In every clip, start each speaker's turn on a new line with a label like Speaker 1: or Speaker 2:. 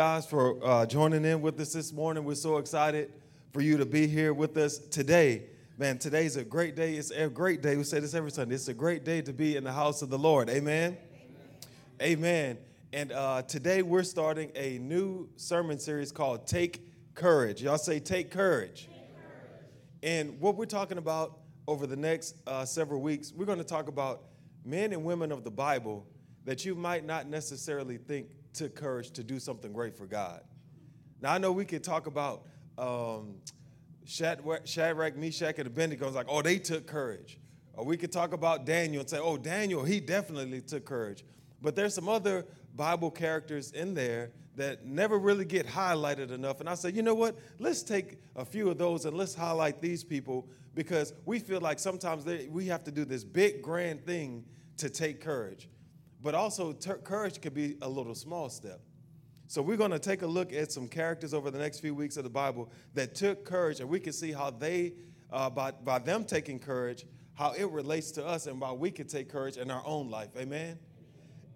Speaker 1: guys for uh, joining in with us this morning. We're so excited for you to be here with us today. Man, today's a great day. It's a great day. We say this every Sunday. It's a great day to be in the house of the Lord. Amen. Amen. Amen. And uh, today we're starting a new sermon series called Take Courage. Y'all say, Take Courage. Take courage. And what we're talking about over the next uh, several weeks, we're going to talk about men and women of the Bible that you might not necessarily think took courage to do something great for God. Now, I know we could talk about um, Shadrach, Meshach, and Abednego. It's like, oh, they took courage. Or we could talk about Daniel and say, oh, Daniel, he definitely took courage. But there's some other Bible characters in there that never really get highlighted enough. And I say, you know what? Let's take a few of those and let's highlight these people because we feel like sometimes they, we have to do this big, grand thing to take courage. But also, ter- courage could be a little small step. So, we're going to take a look at some characters over the next few weeks of the Bible that took courage, and we can see how they, uh, by, by them taking courage, how it relates to us and why we can take courage in our own life. Amen?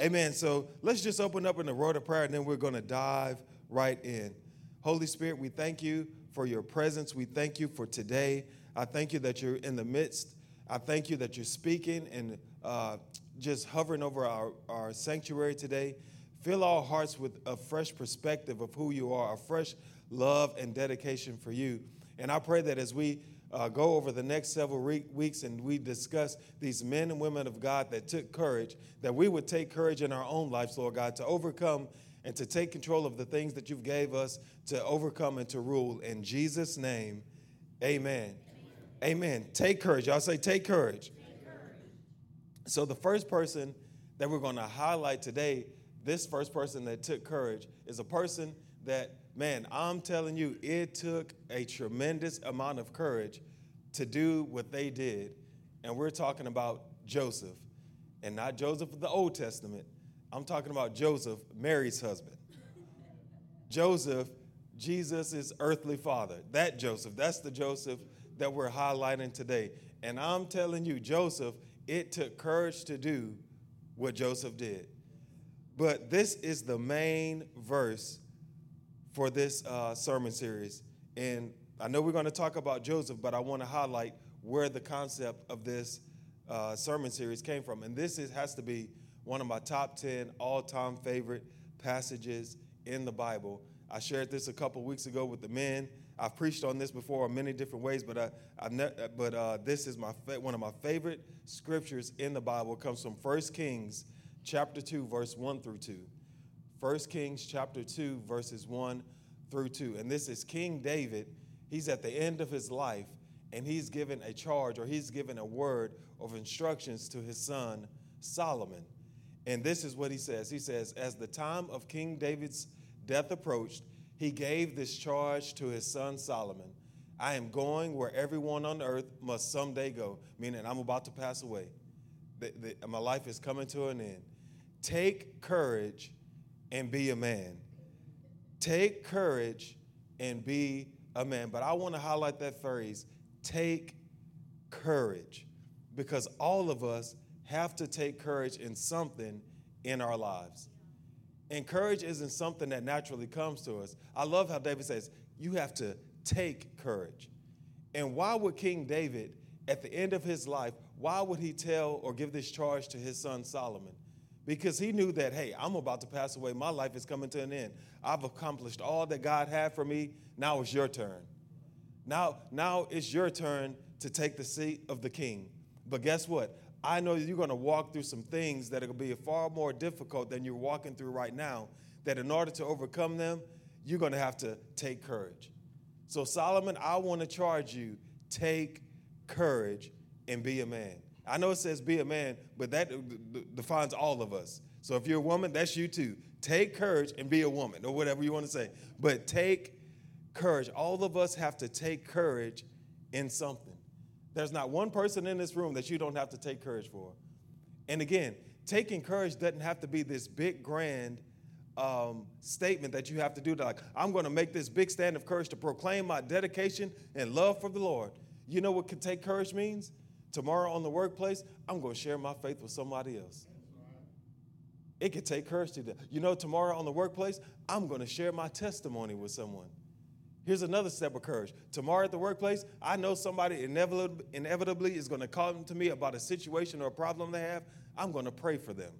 Speaker 1: Amen. So, let's just open up in the word of prayer, and then we're going to dive right in. Holy Spirit, we thank you for your presence. We thank you for today. I thank you that you're in the midst. I thank you that you're speaking and uh, just hovering over our, our sanctuary today. Fill our hearts with a fresh perspective of who you are, a fresh love and dedication for you. And I pray that as we uh, go over the next several re- weeks and we discuss these men and women of God that took courage, that we would take courage in our own lives, Lord God, to overcome and to take control of the things that you've gave us to overcome and to rule. In Jesus' name, amen. Amen. amen. Take courage. Y'all say, take courage. So, the first person that we're going to highlight today, this first person that took courage, is a person that, man, I'm telling you, it took a tremendous amount of courage to do what they did. And we're talking about Joseph, and not Joseph of the Old Testament. I'm talking about Joseph, Mary's husband. Joseph, Jesus' earthly father. That Joseph, that's the Joseph that we're highlighting today. And I'm telling you, Joseph it took courage to do what Joseph did. But this is the main verse for this uh, sermon series. And I know we're going to talk about Joseph, but I want to highlight where the concept of this uh, sermon series came from. And this is, has to be one of my top 10 all time favorite passages in the Bible. I shared this a couple weeks ago with the men. I've preached on this before in many different ways, but, I, ne- but uh, this is my fa- one of my favorite scriptures in the Bible. It comes from 1 Kings chapter 2, verse 1 through 2. 1 Kings chapter 2, verses 1 through 2. And this is King David. He's at the end of his life, and he's given a charge or he's given a word of instructions to his son Solomon. And this is what he says He says, As the time of King David's death approached, he gave this charge to his son Solomon I am going where everyone on earth must someday go, meaning I'm about to pass away. The, the, my life is coming to an end. Take courage and be a man. Take courage and be a man. But I want to highlight that phrase take courage because all of us have to take courage in something in our lives. And courage isn't something that naturally comes to us. I love how David says, you have to take courage. And why would King David, at the end of his life, why would he tell or give this charge to his son Solomon? Because he knew that, hey, I'm about to pass away. My life is coming to an end. I've accomplished all that God had for me. Now it's your turn. Now, now it's your turn to take the seat of the king. But guess what? I know you're going to walk through some things that are going to be far more difficult than you're walking through right now. That in order to overcome them, you're going to have to take courage. So, Solomon, I want to charge you take courage and be a man. I know it says be a man, but that defines all of us. So, if you're a woman, that's you too. Take courage and be a woman, or whatever you want to say. But take courage. All of us have to take courage in something. There's not one person in this room that you don't have to take courage for. And again, taking courage doesn't have to be this big, grand um, statement that you have to do. To like, I'm going to make this big stand of courage to proclaim my dedication and love for the Lord. You know what take courage means? Tomorrow on the workplace, I'm going to share my faith with somebody else. It could take courage to do that. You know, tomorrow on the workplace, I'm going to share my testimony with someone. Here's another step of courage. Tomorrow at the workplace, I know somebody inevitably, is going to call to me about a situation or a problem they have. I'm going to pray for them.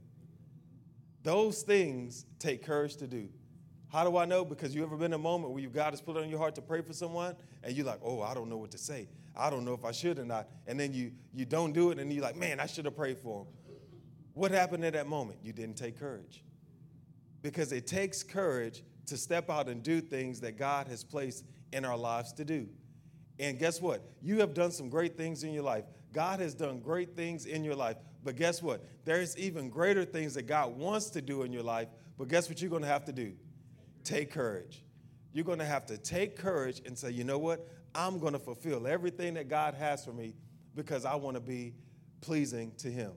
Speaker 1: Those things take courage to do. How do I know? Because you ever been in a moment where God has put it on your heart to pray for someone, and you're like, oh, I don't know what to say. I don't know if I should or not. And then you you don't do it, and you're like, man, I should have prayed for him. What happened at that moment? You didn't take courage. Because it takes courage to step out and do things that God has placed in our lives to do. And guess what? You have done some great things in your life. God has done great things in your life. But guess what? There's even greater things that God wants to do in your life. But guess what you're going to have to do? Take courage. You're going to have to take courage and say, you know what? I'm going to fulfill everything that God has for me because I want to be pleasing to Him.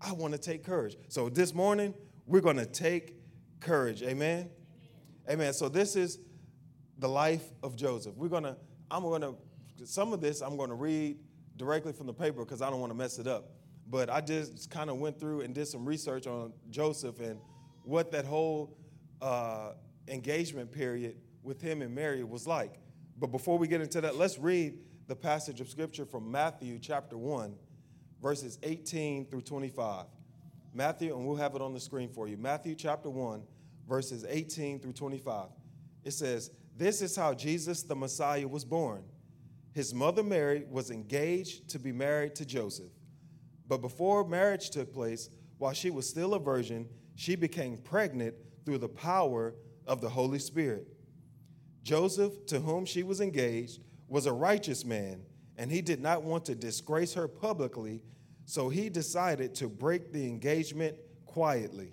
Speaker 1: I want to take courage. So this morning, we're going to take courage. Amen? Amen. So this is the life of Joseph. We're to, I'm to, some of this I'm to read directly from the paper because I don't want to mess it up. But I just kind of went through and did some research on Joseph and what that whole uh, engagement period with him and Mary was like. But before we get into that, let's read the passage of scripture from Matthew chapter 1, verses 18 through 25. Matthew, and we'll have it on the screen for you. Matthew chapter 1, verses 18 through 25. It says, This is how Jesus the Messiah was born. His mother Mary was engaged to be married to Joseph. But before marriage took place, while she was still a virgin, she became pregnant through the power of the Holy Spirit. Joseph, to whom she was engaged, was a righteous man, and he did not want to disgrace her publicly, so he decided to break the engagement quietly.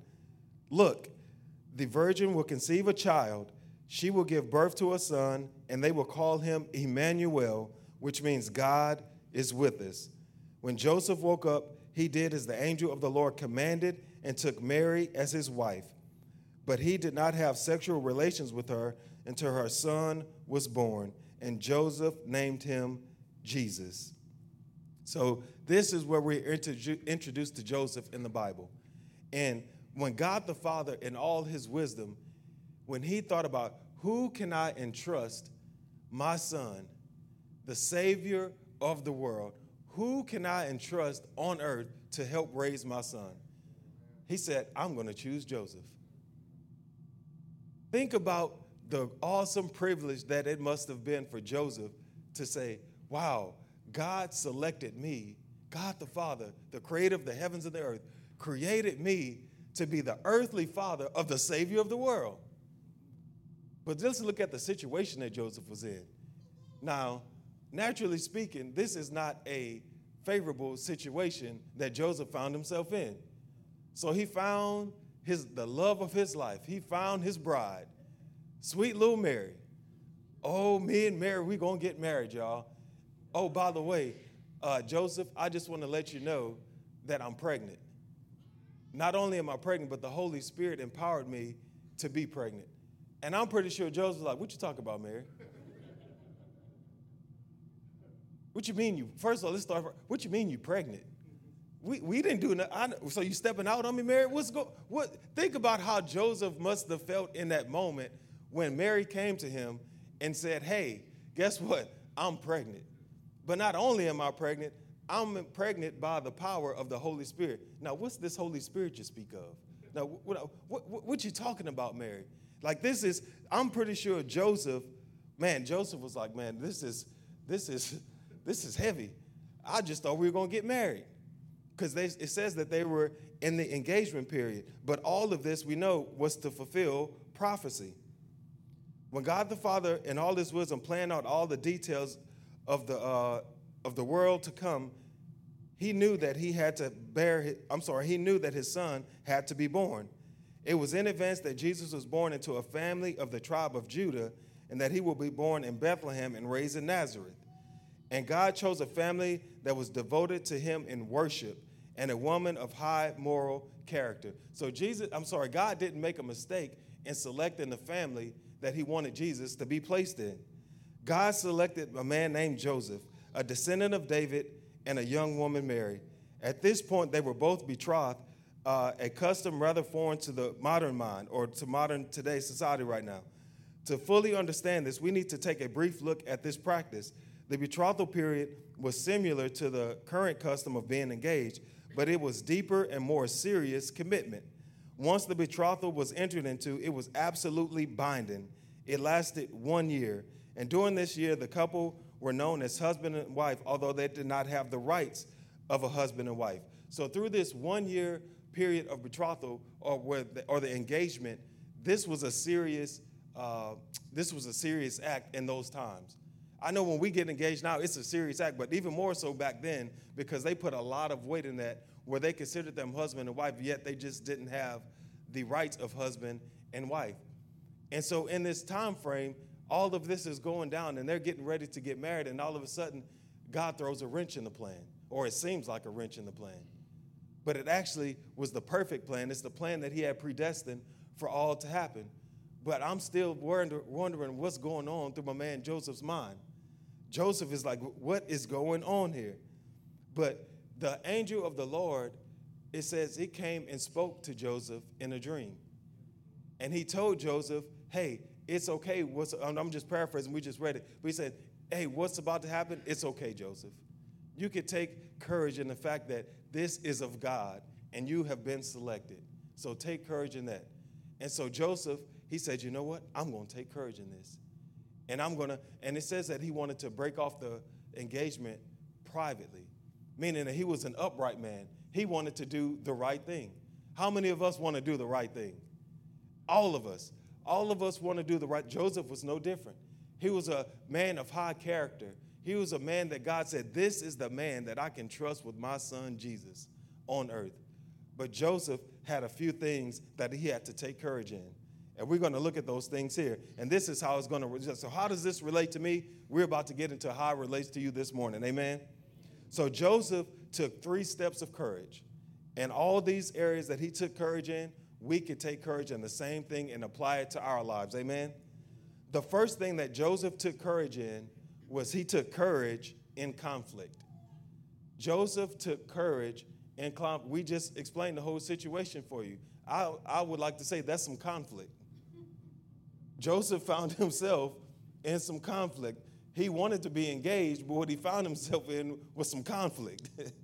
Speaker 1: Look, the virgin will conceive a child, she will give birth to a son, and they will call him Emmanuel, which means God is with us. When Joseph woke up, he did as the angel of the Lord commanded and took Mary as his wife. But he did not have sexual relations with her until her son was born, and Joseph named him Jesus. So, this is where we're introduced to Joseph in the Bible. And when God the Father, in all his wisdom, when he thought about who can I entrust my son, the Savior of the world, who can I entrust on earth to help raise my son? He said, I'm going to choose Joseph. Think about the awesome privilege that it must have been for Joseph to say, Wow, God selected me, God the Father, the creator of the heavens and the earth, created me to be the earthly father of the Savior of the world. But just look at the situation that Joseph was in. Now, naturally speaking, this is not a favorable situation that Joseph found himself in. So he found his the love of his life. He found his bride, sweet little Mary. Oh, me and Mary, we gonna get married, y'all. Oh, by the way, uh, Joseph, I just want to let you know that I'm pregnant. Not only am I pregnant, but the Holy Spirit empowered me to be pregnant. And I'm pretty sure Joseph's like, what you talking about, Mary? what you mean you, first of all, let's start, what you mean you pregnant? We, we didn't do nothing. So you stepping out on me, Mary? What's go, what, think about how Joseph must have felt in that moment when Mary came to him and said, hey, guess what? I'm pregnant. But not only am I pregnant, I'm pregnant by the power of the Holy Spirit. Now, what's this Holy Spirit you speak of? Now, what, what, what, what you talking about, Mary? Like this is, I'm pretty sure Joseph, man, Joseph was like, man, this is, this is, this is heavy. I just thought we were gonna get married. Because it says that they were in the engagement period. But all of this we know was to fulfill prophecy. When God the Father, in all his wisdom, planned out all the details of the, uh, of the world to come, he knew that he had to bear, his, I'm sorry, he knew that his son had to be born. It was in advance that Jesus was born into a family of the tribe of Judah and that he will be born in Bethlehem and raised in Nazareth. And God chose a family that was devoted to him in worship and a woman of high moral character. So Jesus, I'm sorry, God didn't make a mistake in selecting the family that he wanted Jesus to be placed in. God selected a man named Joseph, a descendant of David and a young woman, Mary. At this point, they were both betrothed, uh, a custom rather foreign to the modern mind or to modern today society right now. To fully understand this, we need to take a brief look at this practice. The betrothal period was similar to the current custom of being engaged, but it was deeper and more serious commitment. Once the betrothal was entered into, it was absolutely binding. It lasted one year, and during this year, the couple were known as husband and wife, although they did not have the rights of a husband and wife. So through this one year period of betrothal or, the, or the engagement, this was a serious uh, this was a serious act in those times. I know when we get engaged now, it's a serious act, but even more so back then because they put a lot of weight in that where they considered them husband and wife, yet they just didn't have the rights of husband and wife. And so in this time frame, all of this is going down and they're getting ready to get married, and all of a sudden, God throws a wrench in the plan, or it seems like a wrench in the plan. But it actually was the perfect plan. It's the plan that He had predestined for all to happen. But I'm still wondering what's going on through my man Joseph's mind. Joseph is like, what is going on here? But the angel of the Lord, it says, he came and spoke to Joseph in a dream. And he told Joseph, hey, it's okay. What's, I'm just paraphrasing, we just read it. But he said, hey, what's about to happen? It's okay, Joseph. You could take courage in the fact that this is of God and you have been selected. So take courage in that. And so Joseph, he said, you know what? I'm going to take courage in this. And I'm going to, and it says that he wanted to break off the engagement privately, meaning that he was an upright man. He wanted to do the right thing. How many of us want to do the right thing? All of us. All of us want to do the right. Joseph was no different. He was a man of high character. He was a man that God said, This is the man that I can trust with my son Jesus on earth. But Joseph had a few things that he had to take courage in. And we're going to look at those things here. And this is how it's going to. So, how does this relate to me? We're about to get into how it relates to you this morning. Amen. So, Joseph took three steps of courage. And all these areas that he took courage in, we could take courage in the same thing and apply it to our lives. Amen? The first thing that Joseph took courage in was he took courage in conflict. Joseph took courage in conflict. We just explained the whole situation for you. I, I would like to say that's some conflict. Joseph found himself in some conflict. He wanted to be engaged, but what he found himself in was some conflict.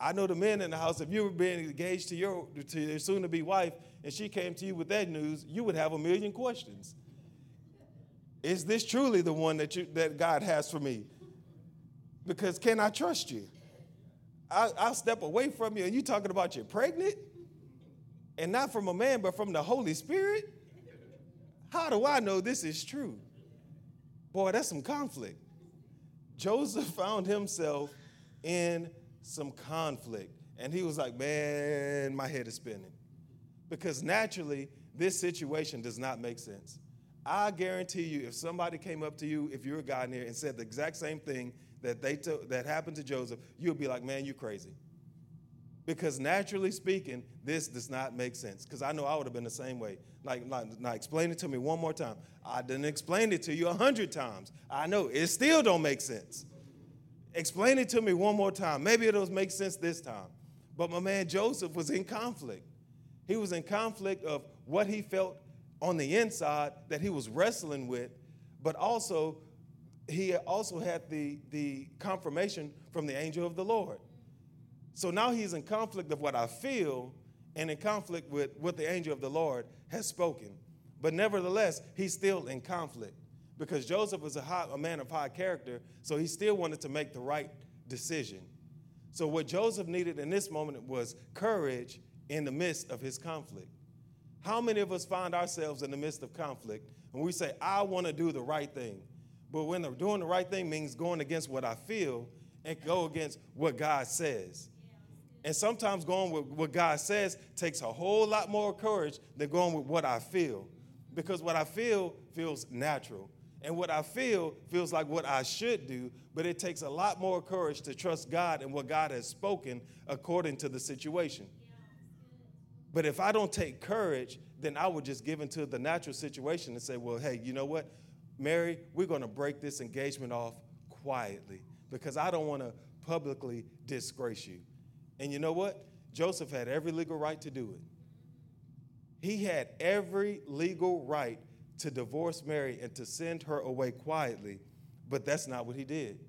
Speaker 1: I know the men in the house, if you were being engaged to your, to your soon to be wife and she came to you with that news, you would have a million questions. Is this truly the one that, you, that God has for me? Because can I trust you? I, I'll step away from you and you talking about you're pregnant? And not from a man, but from the Holy Spirit? How do I know this is true? Boy, that's some conflict. Joseph found himself in some conflict. And he was like, Man, my head is spinning. Because naturally, this situation does not make sense. I guarantee you, if somebody came up to you, if you're a guy in here, and said the exact same thing that they to, that happened to Joseph, you'll be like, man, you crazy. Because naturally speaking, this does not make sense. Because I know I would have been the same way. Like, like, now explain it to me one more time. I didn't explain it to you a hundred times. I know it still don't make sense. Explain it to me one more time. Maybe it'll make sense this time. But my man Joseph was in conflict. He was in conflict of what he felt on the inside that he was wrestling with, but also he also had the, the confirmation from the angel of the Lord. So now he's in conflict of what I feel and in conflict with what the angel of the Lord has spoken. But nevertheless, he's still in conflict because Joseph was a, high, a man of high character, so he still wanted to make the right decision. So, what Joseph needed in this moment was courage in the midst of his conflict. How many of us find ourselves in the midst of conflict and we say, I want to do the right thing? But when doing the right thing means going against what I feel, and go against what God says. And sometimes going with what God says takes a whole lot more courage than going with what I feel. Because what I feel feels natural. And what I feel feels like what I should do, but it takes a lot more courage to trust God and what God has spoken according to the situation. But if I don't take courage, then I would just give into the natural situation and say, well, hey, you know what? Mary, we're going to break this engagement off quietly because I don't want to publicly disgrace you. And you know what? Joseph had every legal right to do it. He had every legal right to divorce Mary and to send her away quietly, but that's not what he did.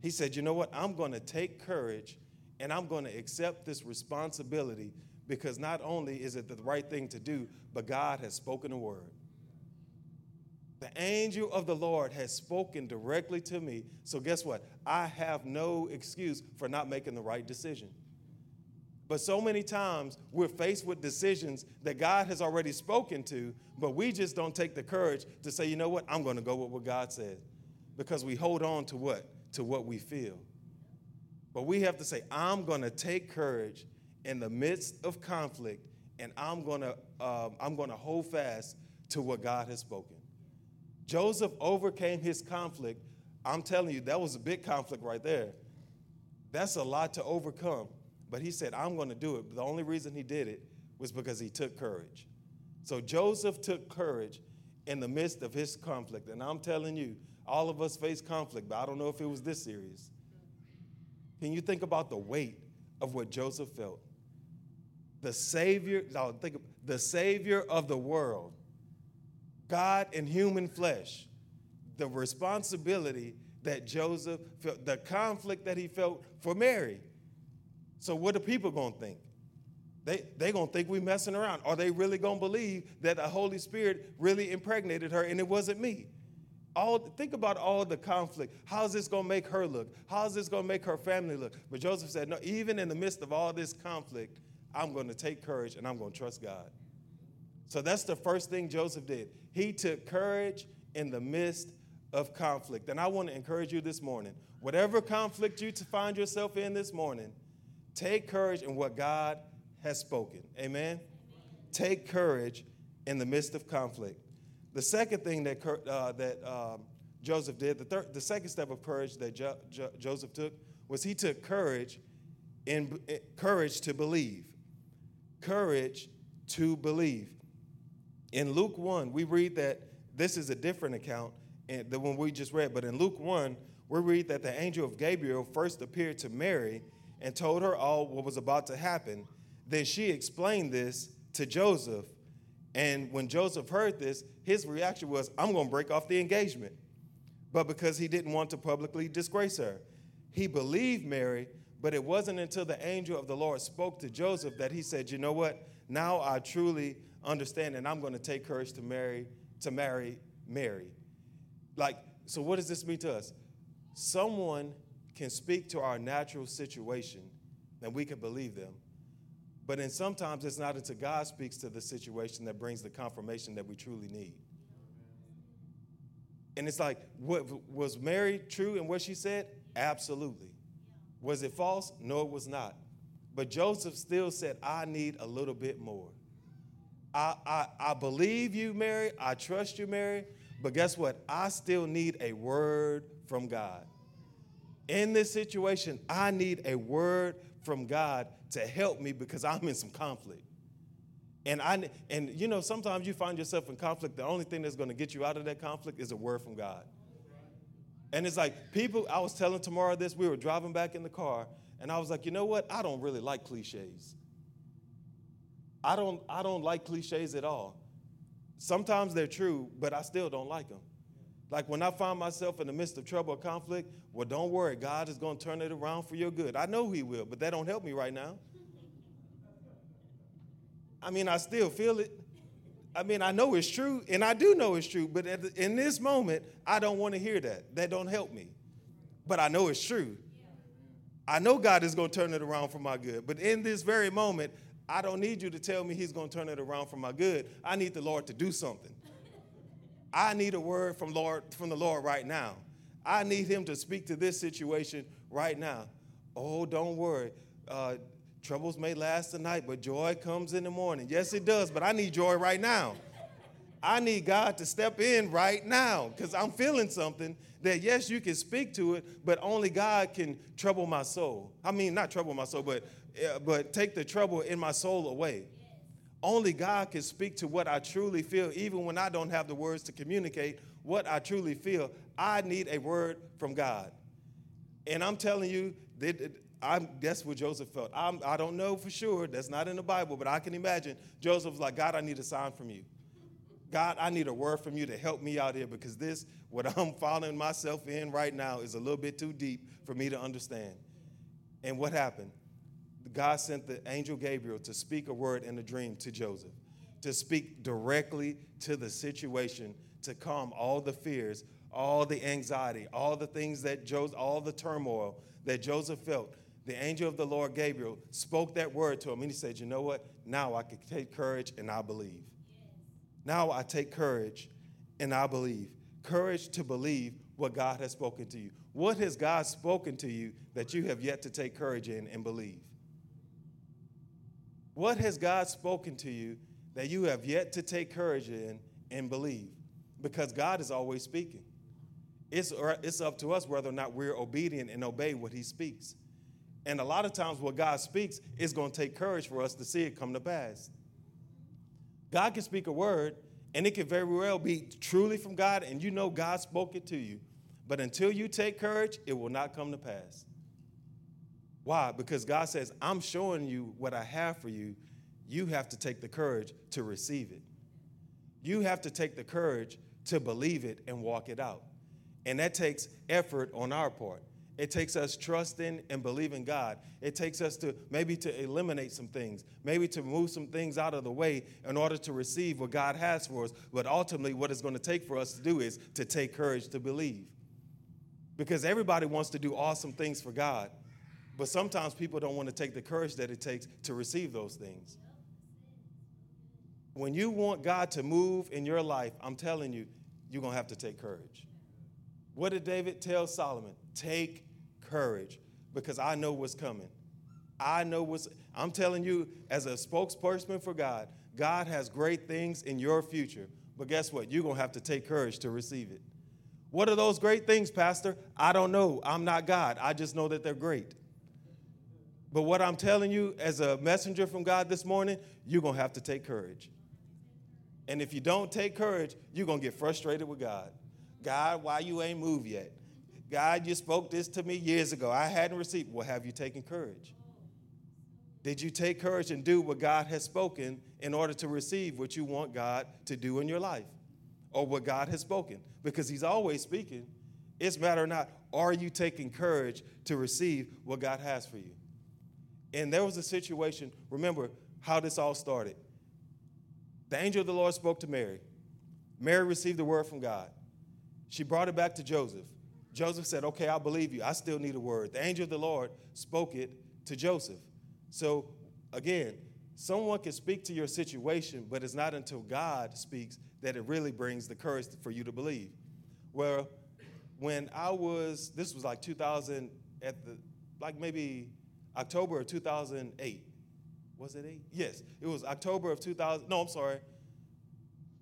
Speaker 1: He said, You know what? I'm going to take courage and I'm going to accept this responsibility because not only is it the right thing to do, but God has spoken a word. The angel of the Lord has spoken directly to me. So, guess what? I have no excuse for not making the right decision. But so many times we're faced with decisions that God has already spoken to, but we just don't take the courage to say, you know what, I'm going to go with what God said. Because we hold on to what? To what we feel. But we have to say, I'm going to take courage in the midst of conflict, and I'm going to um, I'm going to hold fast to what God has spoken. Joseph overcame his conflict. I'm telling you, that was a big conflict right there. That's a lot to overcome. But he said, I'm going to do it. The only reason he did it was because he took courage. So Joseph took courage in the midst of his conflict. And I'm telling you, all of us face conflict, but I don't know if it was this serious. Can you think about the weight of what Joseph felt? The Savior, no, think of, the Savior of the world, God in human flesh, the responsibility that Joseph felt, the conflict that he felt for Mary. So what are people going to think? They they going to think we messing around. Are they really going to believe that the Holy Spirit really impregnated her and it wasn't me? All, think about all the conflict. How's this going to make her look? How's this going to make her family look? But Joseph said, no, even in the midst of all this conflict, I'm going to take courage and I'm going to trust God. So that's the first thing Joseph did. He took courage in the midst of conflict. And I want to encourage you this morning whatever conflict you find yourself in this morning, Take courage in what God has spoken. Amen? Take courage in the midst of conflict. The second thing that, uh, that um, Joseph did, the, third, the second step of courage that jo- jo- Joseph took was he took courage in, in courage to believe. Courage to believe. In Luke 1, we read that this is a different account than the one we just read, but in Luke 1, we read that the angel of Gabriel first appeared to Mary and told her all what was about to happen. Then she explained this to Joseph. And when Joseph heard this, his reaction was, I'm going to break off the engagement. But because he didn't want to publicly disgrace her, he believed Mary, but it wasn't until the angel of the Lord spoke to Joseph that he said, You know what? Now I truly understand, and I'm going to take courage to marry, to marry Mary. Like, so what does this mean to us? Someone can speak to our natural situation then we can believe them. But then sometimes it's not until God speaks to the situation that brings the confirmation that we truly need. And it's like, what, was Mary true in what she said? Absolutely. Was it false? No, it was not. But Joseph still said, I need a little bit more. I, I, I believe you, Mary. I trust you, Mary. But guess what? I still need a word from God in this situation, I need a word from God to help me because I'm in some conflict. And I and you know, sometimes you find yourself in conflict. The only thing that's going to get you out of that conflict is a word from God. And it's like people, I was telling Tamara this, we were driving back in the car, and I was like, you know what? I don't really like cliches. I don't, I don't like cliches at all. Sometimes they're true, but I still don't like them. Like when I find myself in the midst of trouble or conflict, well, don't worry, God is going to turn it around for your good. I know He will, but that don't help me right now. I mean, I still feel it. I mean, I know it's true, and I do know it's true, but the, in this moment, I don't want to hear that. That don't help me. But I know it's true. I know God is going to turn it around for my good. But in this very moment, I don't need you to tell me He's going to turn it around for my good. I need the Lord to do something. I need a word from Lord from the Lord right now. I need him to speak to this situation right now. Oh, don't worry. Uh, troubles may last the night, but joy comes in the morning. Yes, it does, but I need joy right now. I need God to step in right now because I'm feeling something that, yes, you can speak to it, but only God can trouble my soul. I mean, not trouble my soul, but, uh, but take the trouble in my soul away. Only God can speak to what I truly feel, even when I don't have the words to communicate what I truly feel. I need a word from God. And I'm telling you, that I'm, that's what Joseph felt. I'm, I do not know for sure. That's not in the Bible, but I can imagine. Joseph was like, God, I need a sign from you. God, I need a word from you to help me out here because this, what I'm following myself in right now, is a little bit too deep for me to understand. And what happened? God sent the angel Gabriel to speak a word in a dream to Joseph, to speak directly to the situation, to calm all the fears, all the anxiety, all the things that Joseph, all the turmoil that Joseph felt. The angel of the Lord Gabriel spoke that word to him, and he said, You know what? Now I can take courage and I believe. Now I take courage and I believe. Courage to believe what God has spoken to you. What has God spoken to you that you have yet to take courage in and believe? What has God spoken to you that you have yet to take courage in and believe? Because God is always speaking. It's, it's up to us whether or not we're obedient and obey what He speaks. And a lot of times, what God speaks is going to take courage for us to see it come to pass. God can speak a word, and it can very well be truly from God, and you know God spoke it to you. But until you take courage, it will not come to pass. Why? Because God says, I'm showing you what I have for you. You have to take the courage to receive it. You have to take the courage to believe it and walk it out. And that takes effort on our part. It takes us trusting and believing God. It takes us to maybe to eliminate some things, maybe to move some things out of the way in order to receive what God has for us. But ultimately, what it's going to take for us to do is to take courage to believe. Because everybody wants to do awesome things for God, but sometimes people don't want to take the courage that it takes to receive those things. When you want God to move in your life, I'm telling you, you're going to have to take courage. What did David tell Solomon? Take courage because I know what's coming. I know what's, I'm telling you, as a spokesperson for God, God has great things in your future. But guess what? You're going to have to take courage to receive it. What are those great things, Pastor? I don't know. I'm not God. I just know that they're great. But what I'm telling you as a messenger from God this morning, you're going to have to take courage. And if you don't take courage, you're going to get frustrated with God. God, why you ain't moved yet? God, you spoke this to me years ago. I hadn't received. Well, have you taken courage? Did you take courage and do what God has spoken in order to receive what you want God to do in your life or what God has spoken? Because He's always speaking. It's matter or not, are you taking courage to receive what God has for you? And there was a situation, remember how this all started. The angel of the Lord spoke to Mary. Mary received the word from God. She brought it back to Joseph. Joseph said, Okay, I believe you. I still need a word. The angel of the Lord spoke it to Joseph. So, again, someone can speak to your situation, but it's not until God speaks that it really brings the courage for you to believe. Well, when I was, this was like 2000, at the, like maybe October of 2008. Was it eight? Yes, it was October of 2000. No, I'm sorry.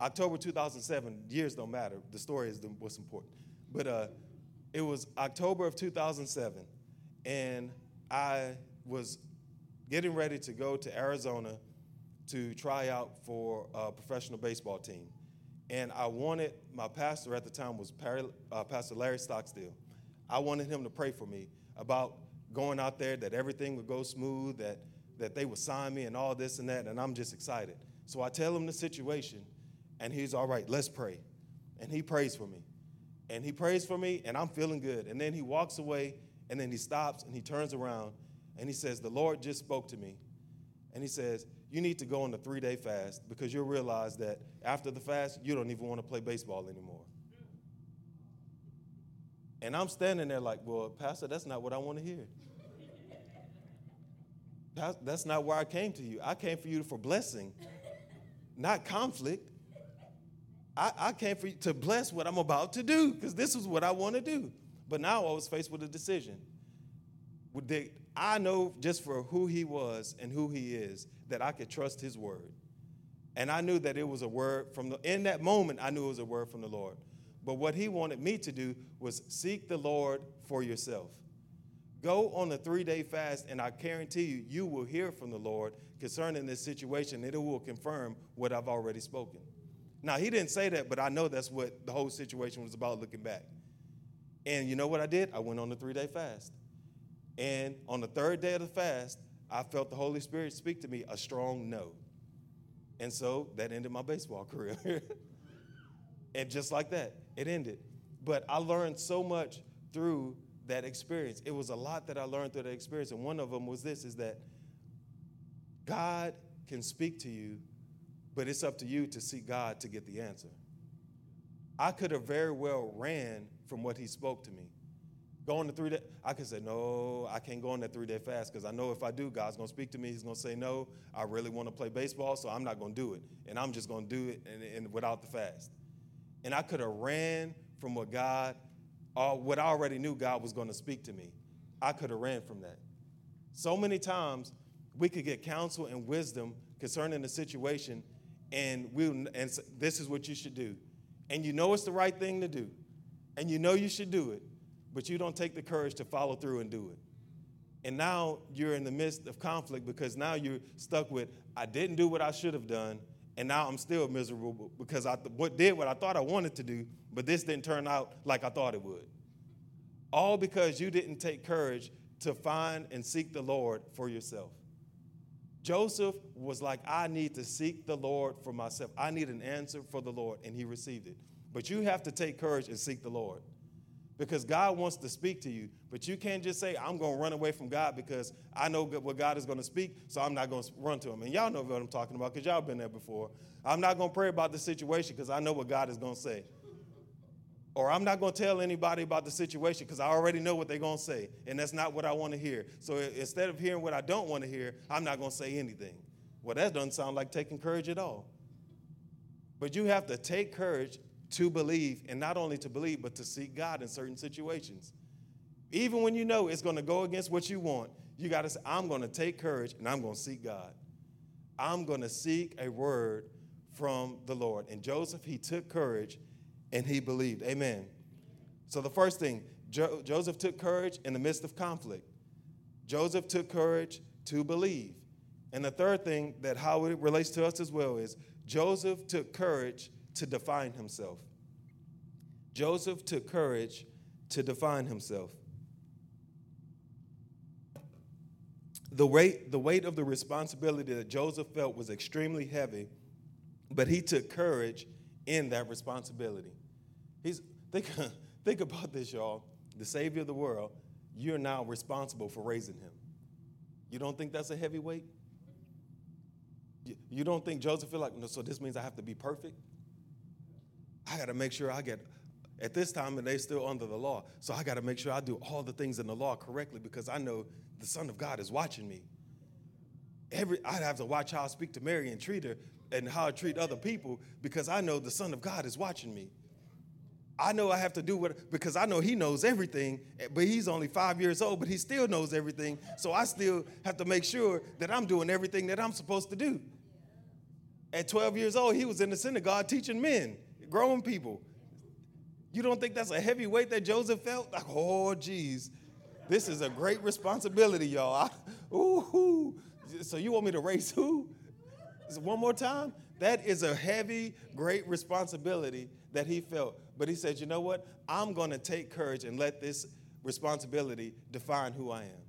Speaker 1: October 2007. Years don't matter. The story is the, what's important. But uh, it was October of 2007, and I was getting ready to go to Arizona to try out for a professional baseball team. And I wanted, my pastor at the time was uh, Pastor Larry Stockstill. I wanted him to pray for me about going out there, that everything would go smooth, that, that they would sign me and all this and that, and I'm just excited. So I tell him the situation, and he's all right, let's pray. And he prays for me and he prays for me, and I'm feeling good. And then he walks away, and then he stops and he turns around and he says, The Lord just spoke to me. And he says, You need to go on a three day fast because you'll realize that after the fast, you don't even want to play baseball anymore. And I'm standing there like, Well, Pastor, that's not what I want to hear. That's not where I came to you. I came for you for blessing, not conflict. I, I came for you to bless what I'm about to do because this is what I want to do. But now I was faced with a decision. I know just for who he was and who he is that I could trust his word. And I knew that it was a word from the, in that moment, I knew it was a word from the Lord. But what he wanted me to do was seek the Lord for yourself. Go on a three day fast, and I guarantee you, you will hear from the Lord concerning this situation, and it will confirm what I've already spoken. Now, he didn't say that, but I know that's what the whole situation was about looking back. And you know what I did? I went on a three day fast. And on the third day of the fast, I felt the Holy Spirit speak to me a strong no. And so that ended my baseball career. and just like that, it ended. But I learned so much through that experience. It was a lot that I learned through that experience. And one of them was this is that God can speak to you, but it's up to you to seek God to get the answer. I could have very well ran from what he spoke to me. Going to three day, I could say, no, I can't go on that three day fast because I know if I do, God's going to speak to me. He's going to say, no, I really want to play baseball, so I'm not going to do it. And I'm just going to do it and, and, without the fast. And I could have ran from what God, uh, what I already knew God was going to speak to me. I could have ran from that. So many times we could get counsel and wisdom concerning the situation, and we and this is what you should do. And you know it's the right thing to do, and you know you should do it but you don't take the courage to follow through and do it. And now you're in the midst of conflict because now you're stuck with, I didn't do what I should have done, and now I'm still miserable because I what did what I thought I wanted to do, but this didn't turn out like I thought it would. All because you didn't take courage to find and seek the Lord for yourself. Joseph was like, I need to seek the Lord for myself. I need an answer for the Lord, and he received it. But you have to take courage and seek the Lord because God wants to speak to you. But you can't just say, I'm going to run away from God because I know what God is going to speak, so I'm not going to run to him. And y'all know what I'm talking about because y'all been there before. I'm not going to pray about the situation because I know what God is going to say. Or I'm not going to tell anybody about the situation because I already know what they're going to say. And that's not what I want to hear. So instead of hearing what I don't want to hear, I'm not going to say anything. Well, that doesn't sound like taking courage at all. But you have to take courage to believe, and not only to believe, but to seek God in certain situations. Even when you know it's going to go against what you want, you got to say, I'm going to take courage and I'm going to seek God. I'm going to seek a word from the Lord. And Joseph, he took courage and he believed. Amen. So the first thing, jo- Joseph took courage in the midst of conflict. Joseph took courage to believe. And the third thing that how it relates to us as well is Joseph took courage to define himself. Joseph took courage to define himself. The weight, the weight of the responsibility that Joseph felt was extremely heavy, but he took courage in that responsibility. He's, think, think about this, y'all. The Savior of the world, you're now responsible for raising him. You don't think that's a heavy weight? You don't think Joseph feel like, no, so this means I have to be perfect? I got to make sure I get, at this time, and they still under the law. So I got to make sure I do all the things in the law correctly because I know the Son of God is watching me. Every, I'd have to watch how I speak to Mary and treat her and how I treat other people because I know the Son of God is watching me. I know I have to do what, because I know He knows everything, but He's only five years old, but He still knows everything. So I still have to make sure that I'm doing everything that I'm supposed to do. At 12 years old, He was in the synagogue teaching men grown people. You don't think that's a heavy weight that Joseph felt? Like, oh, geez, this is a great responsibility, y'all. I, ooh, so you want me to race who? One more time? That is a heavy, great responsibility that he felt. But he said, you know what? I'm going to take courage and let this responsibility define who I am.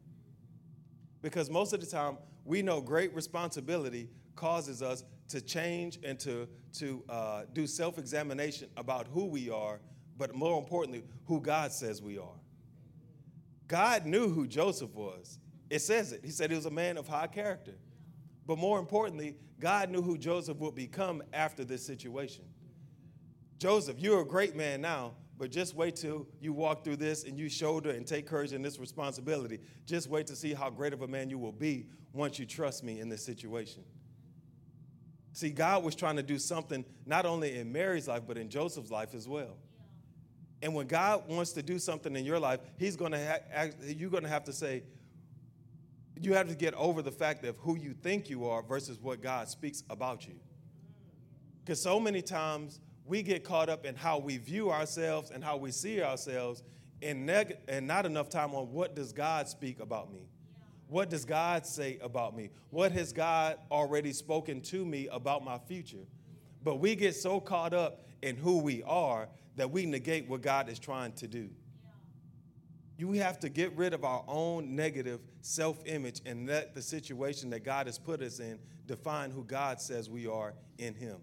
Speaker 1: Because most of the time, we know great responsibility causes us to change and to, to uh, do self examination about who we are, but more importantly, who God says we are. God knew who Joseph was. It says it. He said he was a man of high character. But more importantly, God knew who Joseph would become after this situation. Joseph, you're a great man now, but just wait till you walk through this and you shoulder and take courage in this responsibility. Just wait to see how great of a man you will be once you trust me in this situation. See, God was trying to do something not only in Mary's life, but in Joseph's life as well. And when God wants to do something in your life, He's going to ha- you're going to have to say, you have to get over the fact of who you think you are versus what God speaks about you. Mm. Because so many times we get caught up in how we view ourselves and how we see ourselves and, neg- and not enough time on what does God speak about me? What does God say about me? What has God already spoken to me about my future? But we get so caught up in who we are that we negate what God is trying to do. You have to get rid of our own negative self image and let the situation that God has put us in define who God says we are in Him.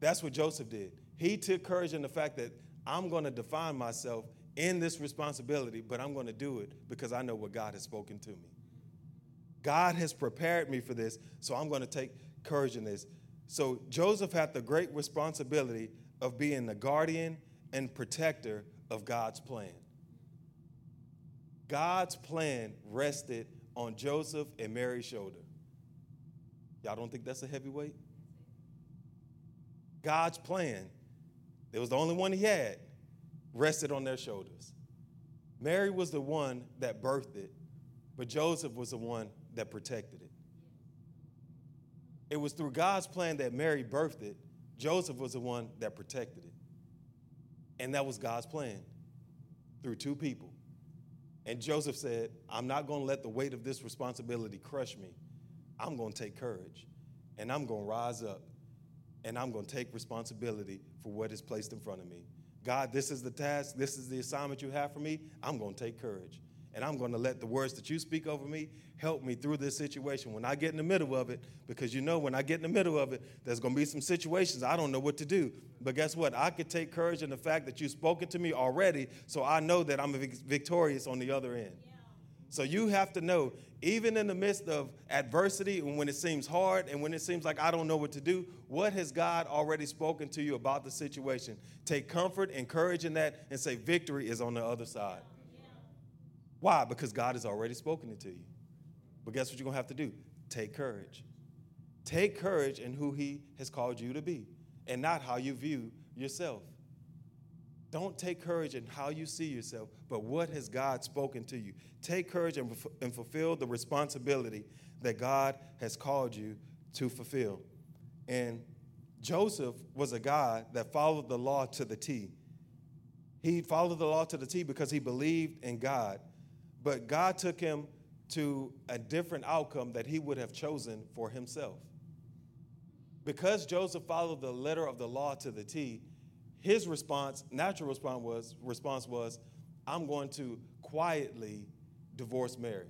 Speaker 1: That's what Joseph did. He took courage in the fact that I'm going to define myself in this responsibility, but I'm going to do it because I know what God has spoken to me. God has prepared me for this, so I'm going to take courage in this. So Joseph had the great responsibility of being the guardian and protector of God's plan. God's plan rested on Joseph and Mary's shoulder. Y'all don't think that's a heavy weight? God's plan, it was the only one he had, rested on their shoulders. Mary was the one that birthed it, but Joseph was the one that protected it. It was through God's plan that Mary birthed it. Joseph was the one that protected it. And that was God's plan through two people. And Joseph said, I'm not going to let the weight of this responsibility crush me. I'm going to take courage and I'm going to rise up and I'm going to take responsibility for what is placed in front of me. God, this is the task, this is the assignment you have for me. I'm going to take courage. And I'm going to let the words that you speak over me help me through this situation when I get in the middle of it. Because you know, when I get in the middle of it, there's going to be some situations I don't know what to do. But guess what? I could take courage in the fact that you've spoken to me already, so I know that I'm victorious on the other end. Yeah. So you have to know, even in the midst of adversity and when it seems hard and when it seems like I don't know what to do, what has God already spoken to you about the situation? Take comfort and courage in that and say, victory is on the other side. Why? Because God has already spoken it to you. But guess what you're going to have to do? Take courage. Take courage in who He has called you to be and not how you view yourself. Don't take courage in how you see yourself, but what has God spoken to you? Take courage and, and fulfill the responsibility that God has called you to fulfill. And Joseph was a guy that followed the law to the T. He followed the law to the T because he believed in God but God took him to a different outcome that he would have chosen for himself. Because Joseph followed the letter of the law to the T, his response, natural response was, response was, I'm going to quietly divorce Mary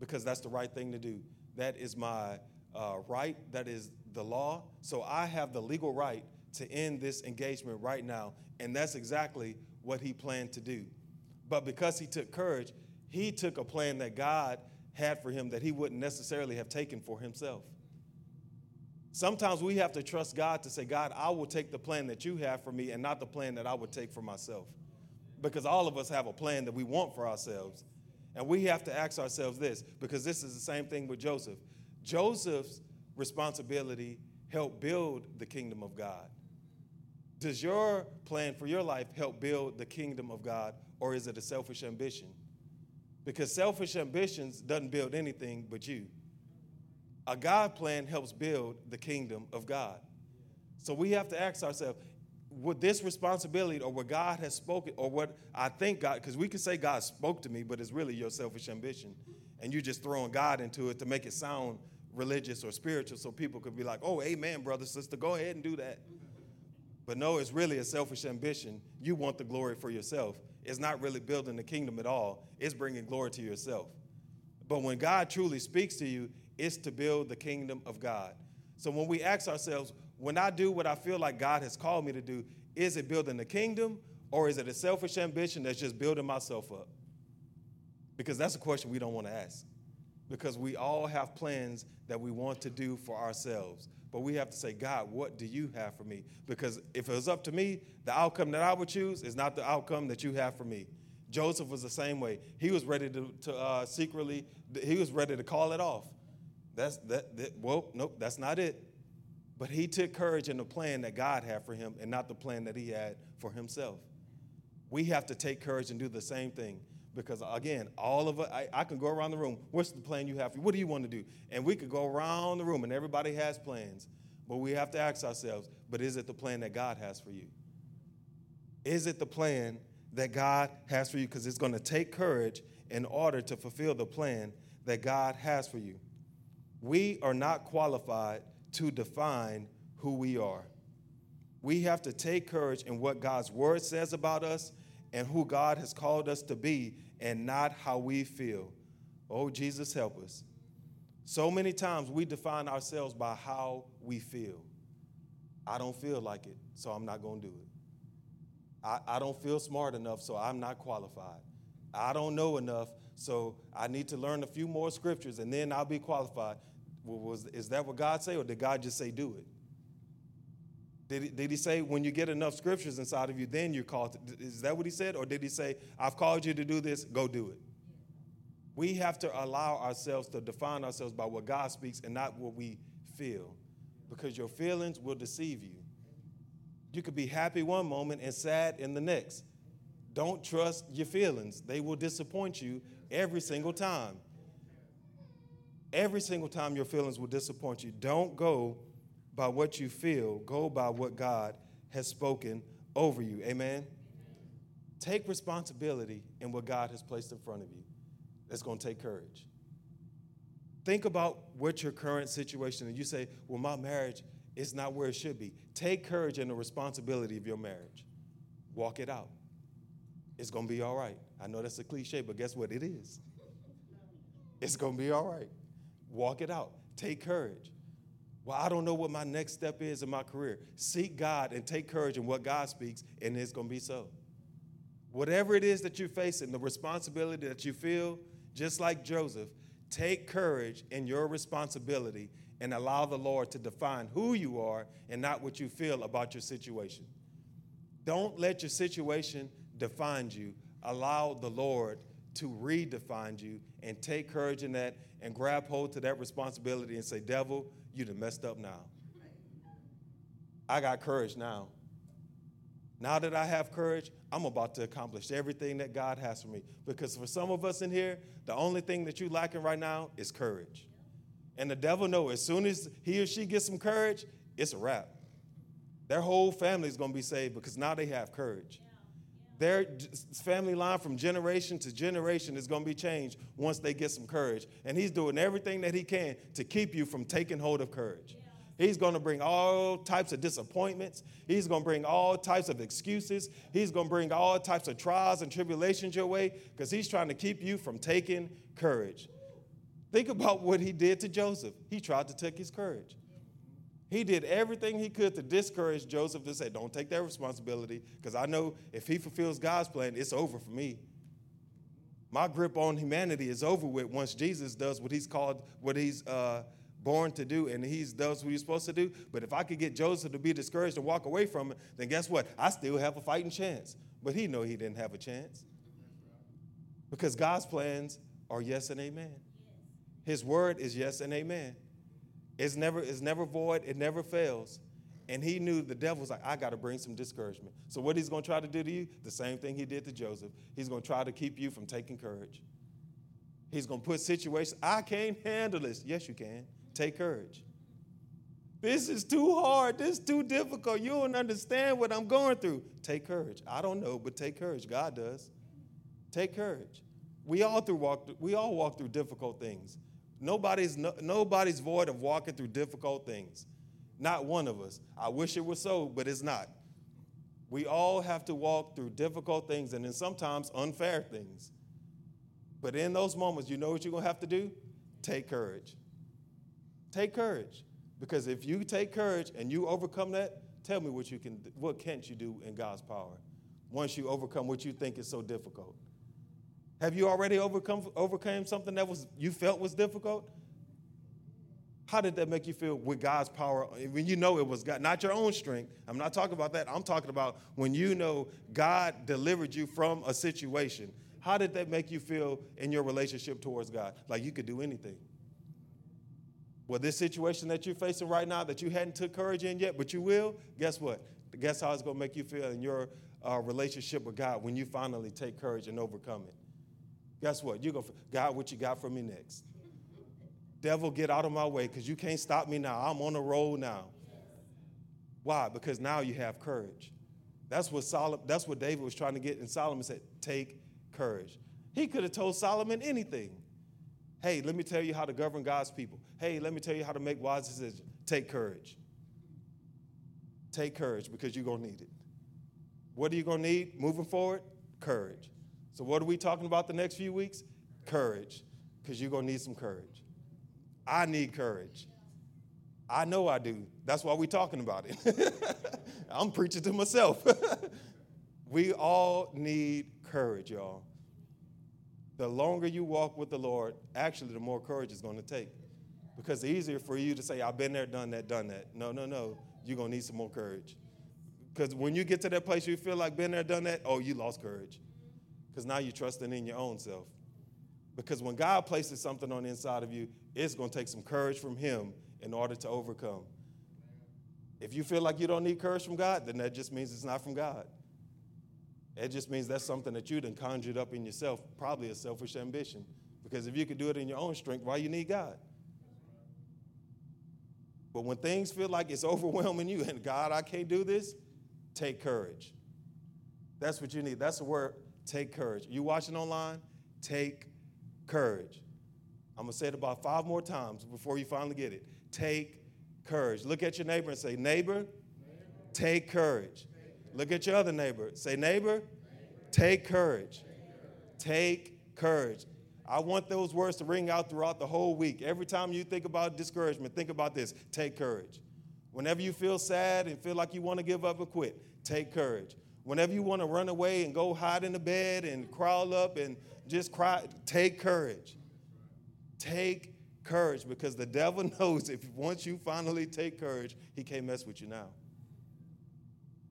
Speaker 1: because that's the right thing to do. That is my uh, right, that is the law. So I have the legal right to end this engagement right now. And that's exactly what he planned to do. But because he took courage, he took a plan that God had for him that he wouldn't necessarily have taken for himself. Sometimes we have to trust God to say, God, I will take the plan that you have for me and not the plan that I would take for myself. Because all of us have a plan that we want for ourselves. And we have to ask ourselves this, because this is the same thing with Joseph. Joseph's responsibility helped build the kingdom of God. Does your plan for your life help build the kingdom of God, or is it a selfish ambition? Because selfish ambitions doesn't build anything but you. A God plan helps build the kingdom of God. So we have to ask ourselves, would this responsibility or what God has spoken or what I think God, because we can say God spoke to me, but it's really your selfish ambition. And you're just throwing God into it to make it sound religious or spiritual so people could be like, oh, amen, brother, sister, go ahead and do that. But no, it's really a selfish ambition. You want the glory for yourself It's not really building the kingdom at all, it's bringing glory to yourself. But when God truly speaks to you, it's to build the kingdom of God. So when we ask ourselves, when I do what I feel like God has called me to do, is it building the kingdom or is it a selfish ambition that's just building myself up? Because that's a question we don't want to ask. Because we all have plans that we want to do for ourselves. But we have to say, God, what do you have for me? Because if it was up to me, the outcome that I would choose is not the outcome that you have for me. Joseph was the same way. He was ready to, to uh, secretly, he was ready to call it off. That's that, that, well, nope, that's not it. But he took courage in the plan that God had for him and not the plan that he had for himself. We have to take courage and do the same thing Because again, all of us, I, I, can go around the room. What's the plan you have? For you? What do you want to do? And we could go around the room and everybody has plans. But we have to ask ourselves, but is it the plan that God has for you? Is it the plan that God has for you? Because it's going to take courage in order to fulfill the plan that God has for you. We are not qualified to define who we are. We have to take courage in what God's word says about us and who God has called us to be and not how we feel. Oh, Jesus, help us. So many times we define ourselves by how we feel. I don't feel like it, so I'm not going to do it. I, I don't feel smart enough, so I'm not qualified. I don't know enough, so I need to learn a few more scriptures and then I'll be qualified. Was, is that what God say, or did God just say do it? Did he, did he say when you get enough scriptures inside of you, then you're called? To, is that what he said? Or did he say, I've called you to do this, go do it? We have to allow ourselves to define ourselves by what God speaks and not what we feel, because your feelings will deceive you. You could be happy one moment and sad in the next. Don't trust your feelings, they will disappoint you every single time. Every single time your feelings will disappoint you. Don't go by what you feel, go by what God has spoken over you. Amen? Take responsibility in what God has placed in front of you. That's going to take courage. Think about what your current situation is. You say, Well, my marriage is not where it should be. Take courage in the responsibility of your marriage. Walk it out. It's going to be all right. I know that's a cliche, but guess what? It is. It's going to be all right. Walk it out. Take courage. Well, I don't know what my next step is in my career. Seek God and take courage in what God speaks, and it's going to be so. Whatever it is that you're facing, the responsibility that you feel, just like Joseph, take courage in your responsibility and allow the Lord to define who you are and not what you feel about your situation. Don't let your situation define you. Allow the Lord to redefine you and take courage in that and grab hold to that responsibility and say, Devil, you done messed up now. I got courage now. Now that I have courage, I'm about to accomplish everything that God has for me. Because for some of us in here, the only thing that you're lacking right now is courage. And the devil knows as soon as he or she gets some courage, it's a wrap. Their whole family is going to be saved because now they have courage. Their family line from generation to generation is going to be changed once they get some courage. And he's doing everything that he can to keep you from taking hold of courage. He's going to bring all types of disappointments. He's going to bring all types of excuses. He's going to bring all types of trials and tribulations your way because he's trying to keep you from taking courage. Think about what he did to Joseph. He tried to take his courage. He did everything he could to discourage Joseph to say, Don't take that responsibility, because I know if he fulfills God's plan, it's over for me. My grip on humanity is over with once Jesus does what he's called, what he's uh, born to do, and he does what he's supposed to do. But if I could get Joseph to be discouraged and walk away from it, then guess what? I still have a fighting chance. But he know he didn't have a chance. Because God's plans are yes and amen. His word is yes and amen. It's never, it's never void, it never fails. And he knew the devil was like, I got to bring some discouragement. So, what he's going to try to do to you? The same thing he did to Joseph. He's going to try to keep you from taking courage. He's going to put situations, I can't handle this. Yes, you can. Take courage. This is too hard. This is too difficult. You don't understand what I'm going through. Take courage. I don't know, but take courage. God does. Take courage. We all through walk. We all walk through difficult things. Nobody's, no, nobody's void of walking through difficult things. Not one of us. I wish it was so, but it's not. We all have to walk through difficult things and then sometimes unfair things. But in those moments, you know what you're going to have to do? Take courage. Take courage. Because if you take courage and you overcome that, tell me what you can what can't you do in God's power once you overcome what you think is so difficult. Have you already overcome overcame something that was you felt was difficult? How did that make you feel with God's power when you know it was God, not your own strength? I'm not talking about that. I'm talking about when you know God delivered you from a situation. How did that make you feel in your relationship towards God? Like you could do anything. Well, this situation that you're facing right now that you hadn't took courage in yet, but you will, guess what? Guess how it's going to make you feel in your uh, relationship with God when you finally take courage and overcome it? Guess what? Going to, God, what you got for me next? Devil, get out of my way because you can't stop me now. I'm on the road now. Why? Because now you have courage. That's what Solomon, that's what David was trying to get. And Solomon said, take courage. He could have told Solomon anything. Hey, let me tell you how to govern God's people. Hey, let me tell you how to make wise decisions. Take courage. Take courage because you're going to need it. What are you going to need moving forward? Courage. So, what are we talking about the next few weeks? Courage, because you're going to need some courage. I need courage. I know I do. That's why we're talking about it. I'm preaching to myself. we all need courage, y'all. The longer you walk with the Lord, actually, the more courage it's going to take. Because easier for you to say, I've been there, done that, done that. No, no, no. You're going to need some more courage. Because when you get to that place you feel like been there, done that, oh, you lost courage. Because now you're trusting in your own self. Because when God places something on the inside of you, it's going to take some courage from Him in order to overcome. If you feel like you don't need courage from God, then that just means it's not from God. It just means that's something that you done conjured up in yourself, probably a selfish ambition. Because if you could do it in your own strength, why you need God? But when things feel like it's overwhelming you and God, I can't do this, take courage. That's what you need. That's the word, take courage. You watching online? Take courage. I'm going to say it about five more times before you finally get it. Take courage. Look at your neighbor and say, Neighbor, take courage. Look at your other neighbor. Say, Neighbor, take courage. Take courage. I want those words to ring out throughout the whole week. Every time you think about discouragement, think about this take courage. Whenever you feel sad and feel like you want to give up or quit, take courage. Whenever you want to run away and go hide in the bed and crawl up and just cry, take courage. Take courage because the devil knows if once you finally take courage, he can't mess with you now.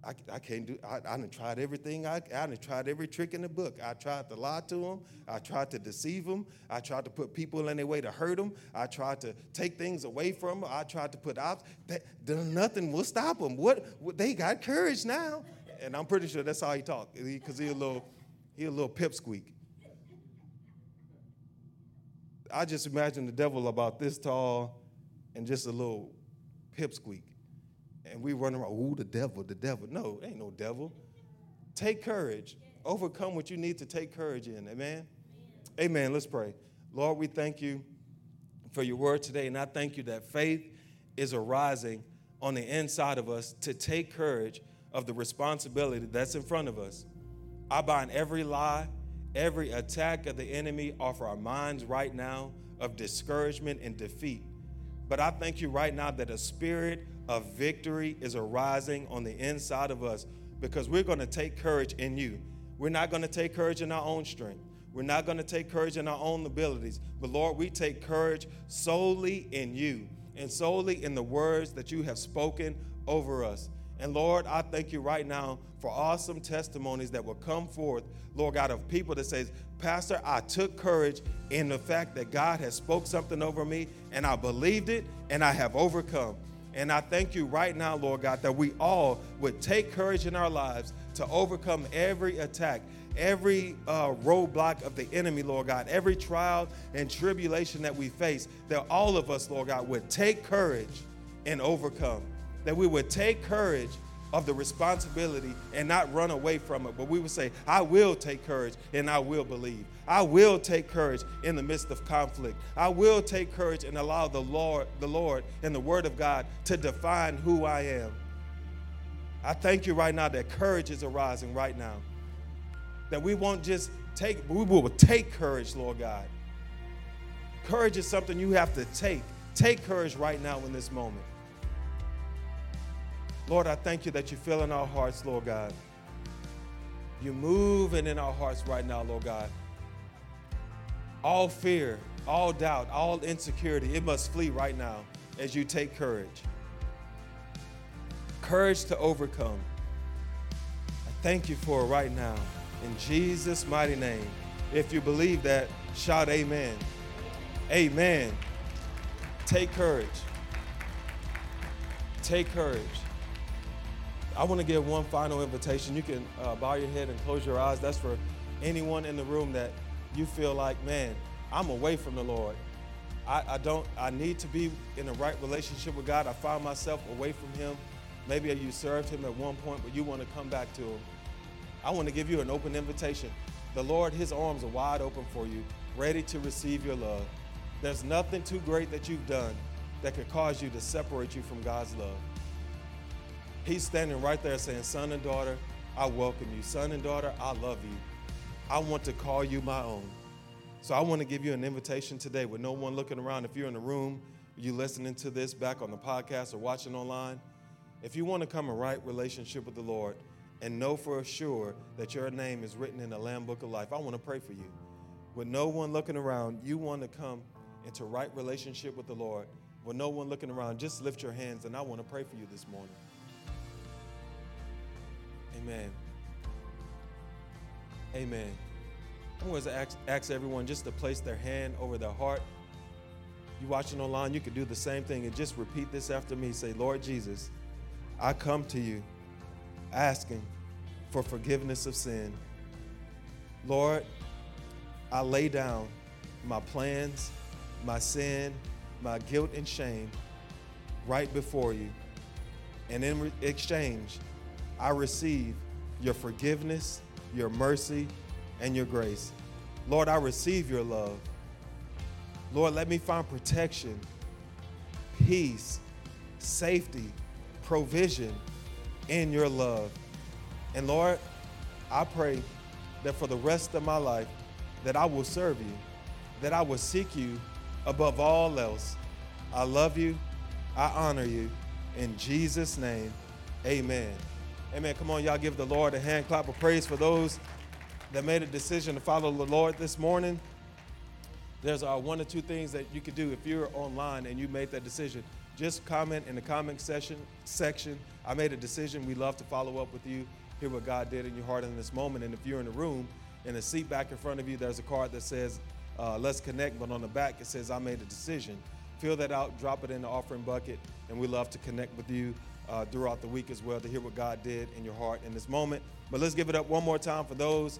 Speaker 1: I, I can't do, I, I done tried everything. I, I done tried every trick in the book. I tried to lie to them. I tried to deceive them. I tried to put people in their way to hurt them. I tried to take things away from them. I tried to put out, nothing will stop them. What, they got courage now. And I'm pretty sure that's how he talked because he, a little, he a little pipsqueak. I just imagine the devil about this tall and just a little pipsqueak and we run around, ooh, the devil, the devil. No, ain't no devil. Take courage. Overcome what you need to take courage in. Amen? Amen. Let's pray. Lord, we thank you for your word today. And I thank you that faith is arising on the inside of us to take courage of the responsibility that's in front of us. I bind every lie, every attack of the enemy off our minds right now of discouragement and defeat. But I thank you right now that a spirit of victory is arising on the inside of us because we're going to take courage in you. We're not going to take courage in our own strength. We're not going to take courage in our own abilities. But Lord, we take courage solely in you and solely in the words that you have spoken over us. And Lord, I thank you right now for awesome testimonies that will come forth, Lord God, of people that says, Pastor, I took courage in the fact that God has spoke something over me and I believed it and I have overcome. And I thank you right now, Lord God, that we all would take courage in our lives to overcome every attack, every uh, roadblock of the enemy, Lord God, every trial and tribulation that we face, that all of us, Lord God, would take courage and overcome. That we would take courage of the responsibility and not run away from it, but we would say, I will take courage and I will believe. I will take courage in the midst of conflict. I will take courage and allow the Lord, the Lord and the Word of God to define who I am. I thank you right now that courage is arising right now. That we won't just take, we will take courage, Lord God. Courage is something you have to take. Take courage right now in this moment. Lord, I thank you that you fill in our hearts, Lord God. You're moving in our hearts right now, Lord God. All fear, all doubt, all insecurity, it must flee right now as you take courage. Courage to overcome. I thank you for it right now. In Jesus' mighty name. If you believe that, shout amen. Amen. Take courage. Take courage. I want to give one final invitation. You can uh, bow your head and close your eyes. That's for anyone in the room that you feel like, man, I'm away from the Lord. I, I don't, I need to be in the right relationship with God. I find myself away from Him. Maybe you served Him at one point, but you want to come back to Him. I want to give you an open invitation. The Lord, His arms are wide open for you, ready to receive your love. There's nothing too great that you've done that could cause you to separate you from God's love. He's standing right there saying, Son and daughter, I welcome you. Son and daughter, I love you. I want to call you my own. So I want to give you an invitation today with no one looking around. If you're in the room, you listening to this back on the podcast or watching online, if you want to come in right relationship with the Lord and know for sure that your name is written in the Lamb Book of Life, I want to pray for you. With no one looking around, you want to come into right relationship with the Lord. With no one looking around, just lift your hands and I want to pray for you this morning. Amen. Amen. I'm going to ask, ask everyone just to place their hand over their heart. You watching online, you can do the same thing and just repeat this after me. Say, Lord Jesus, I come to you asking for forgiveness of sin. Lord, I lay down my plans, my sin, my guilt and shame right before you. And in exchange, I receive your forgiveness, your mercy, and your grace. Lord, I receive your love. Lord, let me find protection, peace, safety, provision in your love. And Lord, I pray that for the rest of my life that I will serve you, that I will seek you above all else. I love you. I honor you. In Jesus' name, amen. Amen. Come on, y'all give the Lord a hand clap of praise for those that made a decision to follow the Lord this morning, there's uh, one or two things that you could do if you're online and you made that decision. Just comment in the comment section. Section. I made a decision. We love to follow up with you, hear what God did in your heart in this moment. And if you're in the room, in a seat back in front of you, there's a card that says uh, "Let's connect," but on the back it says "I made a decision." Fill that out, drop it in the offering bucket, and we love to connect with you uh, throughout the week as well to hear what God did in your heart in this moment. But let's give it up one more time for those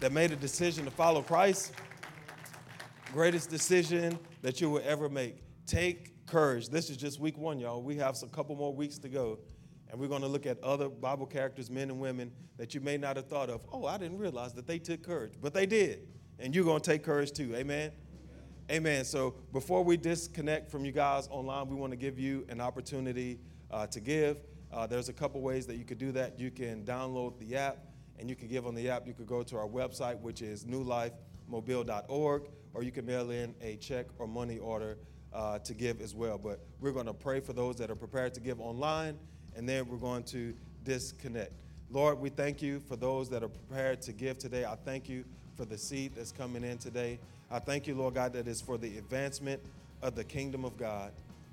Speaker 1: that made a decision to follow Christ, greatest decision that you will ever make. Take courage. This is just week one, y'all. We have a couple more weeks to go. And we're going to look at other Bible characters, men and women, that you may not have thought of. Oh, I didn't realize that they took courage, but they did. And you're going to take courage too. Amen? Amen. So before we disconnect from you guys online, we want to give you an opportunity uh, to give. Uh, there's a couple ways that you could do that. You can download the app and you can give on the app. You could go to our website, which is newlifemobile.org, or you can mail in a check or money order uh, to give as well. But we're going to pray for those that are prepared to give online, and then we're going to disconnect. Lord, we thank you for those that are prepared to give today. I thank you for the seed that's coming in today. I thank you, Lord God, that is for the advancement of the kingdom of God.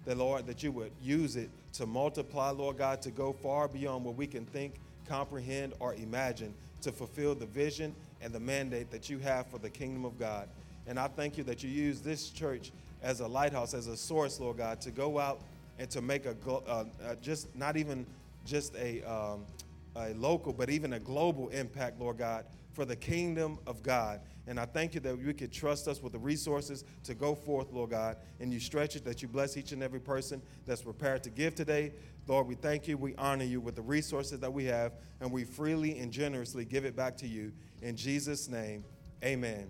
Speaker 1: That, Lord, that you would use it to multiply, Lord God, to go far beyond what we can think comprehend, or imagine to fulfill the vision and the mandate that you have for the kingdom of God. And I thank you that you use this church as a lighthouse, as a source, Lord God, to go out and to make a uh, uh, just not even just a, um, a local, but even a global impact, Lord God, for the kingdom of God. And I thank you that you could trust us with the resources to go forth, Lord God, and you stretch it, that you bless each and every person that's prepared to give today. Lord, we thank you, we honor you with the resources that we have, and we freely and generously give it back to you. In Jesus' name, amen.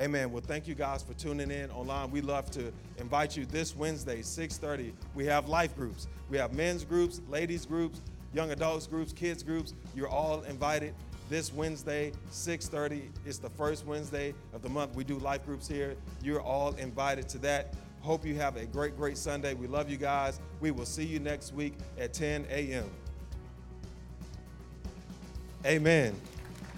Speaker 1: Amen. Well, thank you guys for tuning in online. We love to invite you this Wednesday, 6:30. We have life groups. We have men's groups, ladies groups, young adults groups, kids groups. You're all invited this Wednesday, 6:30. It's the first Wednesday of the month. We do life groups here. You're all invited to that. Hope you have a great, great Sunday. We love you guys. We will see you next week at 10 a.m. Amen.